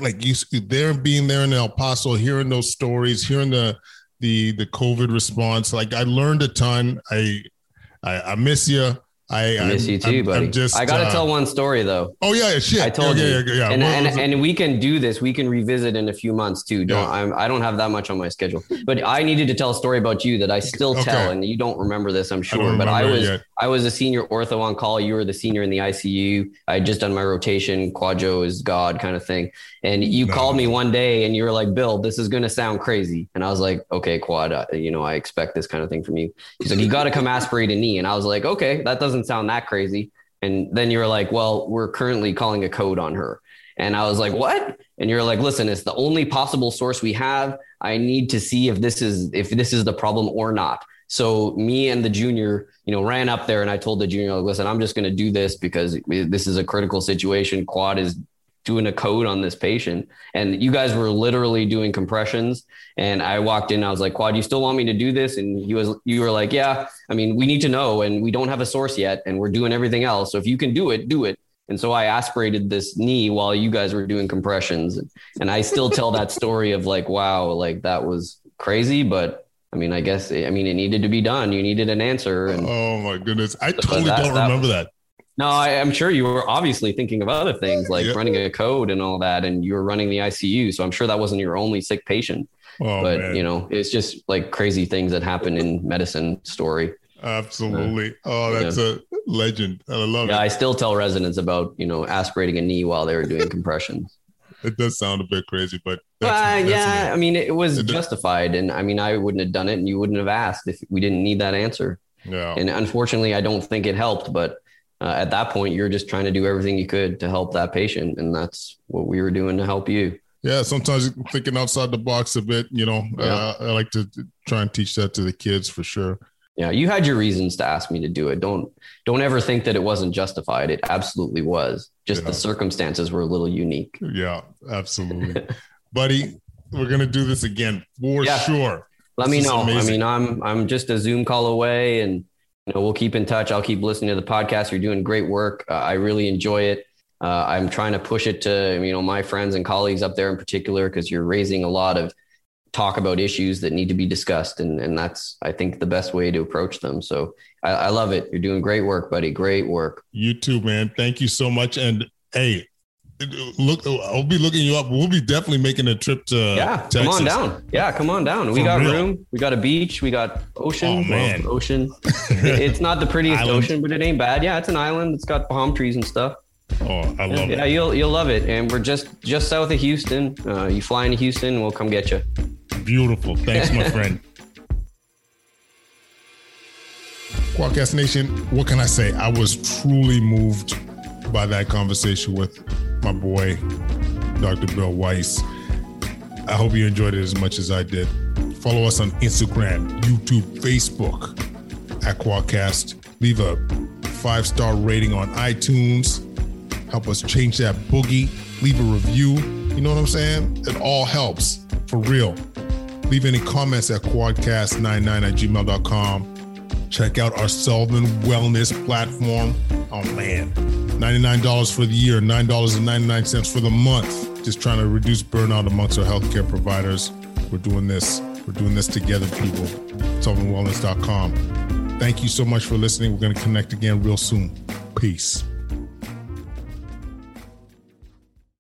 like you there being there in El Paso, hearing those stories, hearing the the the COVID response. Like I learned a ton. I I, I miss you. I, I miss I'm, you too, I'm, buddy. I'm just, I gotta uh, tell one story though. Oh yeah, shit. I told yeah, you, yeah, yeah, yeah. and and, and we can do this. We can revisit in a few months too. Don't Yeah. I'm, I don't have that much on my schedule, but I needed to tell a story about you that I still Okay. tell, and you don't remember this, I'm sure. don't but I was. I was a senior ortho on call. You were the senior in the ICU. I had just done my rotation. Kwadwo is God kind of thing. And you No. called me one day and you were like, Bill, this is going to sound crazy. And I was like, okay, Kwad, uh, you know, I expect this kind of thing from you. He's like, you got to come aspirate a knee. And I was like, okay, that doesn't sound that crazy. And then you were like, well, we're currently calling a code on her. And I was like, what? And you're like, listen, it's the only possible source we have. I need to see if this is if this is the problem or not. So me and the junior, you know, ran up there and I told the junior, like, listen, I'm just going to do this because this is a critical situation. Kwad is doing a code on this patient. And you guys were literally doing compressions. And I walked in, I was like, Kwad, you still want me to do this? And he was, you were like, yeah, I mean, we need to know and we don't have a source yet and we're doing everything else. So if you can do it, do it. And so I aspirated this knee while you guys were doing compressions. And I still tell that story of like, wow, like that was crazy. But I mean, I guess, I mean, it needed to be done. You needed an answer. And Oh my goodness, I But totally that- don't remember that. No, I, I'm sure you were obviously thinking of other things like Yeah. running a code and all that. And you were running the ICU. So I'm sure that wasn't your only sick patient. Oh but, man, you know, it's just like crazy things that happen in medicine story. absolutely. Uh, oh, that's a legend. I love Yeah, it. I still tell residents about, you know, aspirating a knee while they were doing compressions. It does sound a bit crazy, but that's yeah, I mean, it was It- justified. And I mean, I wouldn't have done it and you wouldn't have asked if we didn't need that answer. yeah. And unfortunately, I don't think it helped. But uh, at that point, you're just trying to do everything you could to help that patient. And that's what we were doing to help you. Yeah, sometimes thinking outside the box a bit, you know, Yeah. uh, I like to try and teach that to the kids for sure. Yeah, you had your reasons to ask me to do it. Don't don't ever think that it wasn't justified. It absolutely was. Just Yeah. the circumstances were a little unique. Yeah, absolutely. Buddy, we're going to do this again for Yeah. sure. Let This me know. I mean, I'm I'm just a Zoom call away, and you know we'll keep in touch. I'll keep listening to the podcast. You're doing great work. Uh, I really enjoy it. Uh, I'm trying to push it to you know my friends and colleagues up there in particular because you're raising a lot of talk about issues that need to be discussed, and and that's I think the best way to approach them. So I, I love it. You're doing great work, buddy. Great work. You too, man. Thank you so much. And hey, look, I'll be looking you up. We'll be definitely making a trip to yeah, Texas. come on down. Yeah, come on down. We For got real. room. We got a beach. We got ocean. Oh, man. ocean. It's not the prettiest Island. ocean, but it ain't bad. Yeah, it's an island. It's got palm trees and stuff. Oh, I love yeah, it. you'll you'll love it. And we're just just south of Houston. Uh, you fly into Houston, we'll come get you. Beautiful. Thanks, my friend. Kwadcast Nation, what can I say? I was truly moved by that conversation with my boy, Dr. Bill Weiss. I hope you enjoyed it as much as I did. Follow us on Instagram, YouTube, Facebook at Kwadcast. Leave a five star rating on iTunes. Help us change that boogie. Leave a review. You know what I'm saying? It all helps for real. Leave any comments at kwadcast99 at gmail.com. Check out our Solving Wellness platform. Oh man, $99 for the year, $9.99 for the month. Just trying to reduce burnout amongst our healthcare providers. We're doing this. We're doing this together, people. SolvingWellness.com. Thank you so much for listening. We're going to connect again real soon. Peace.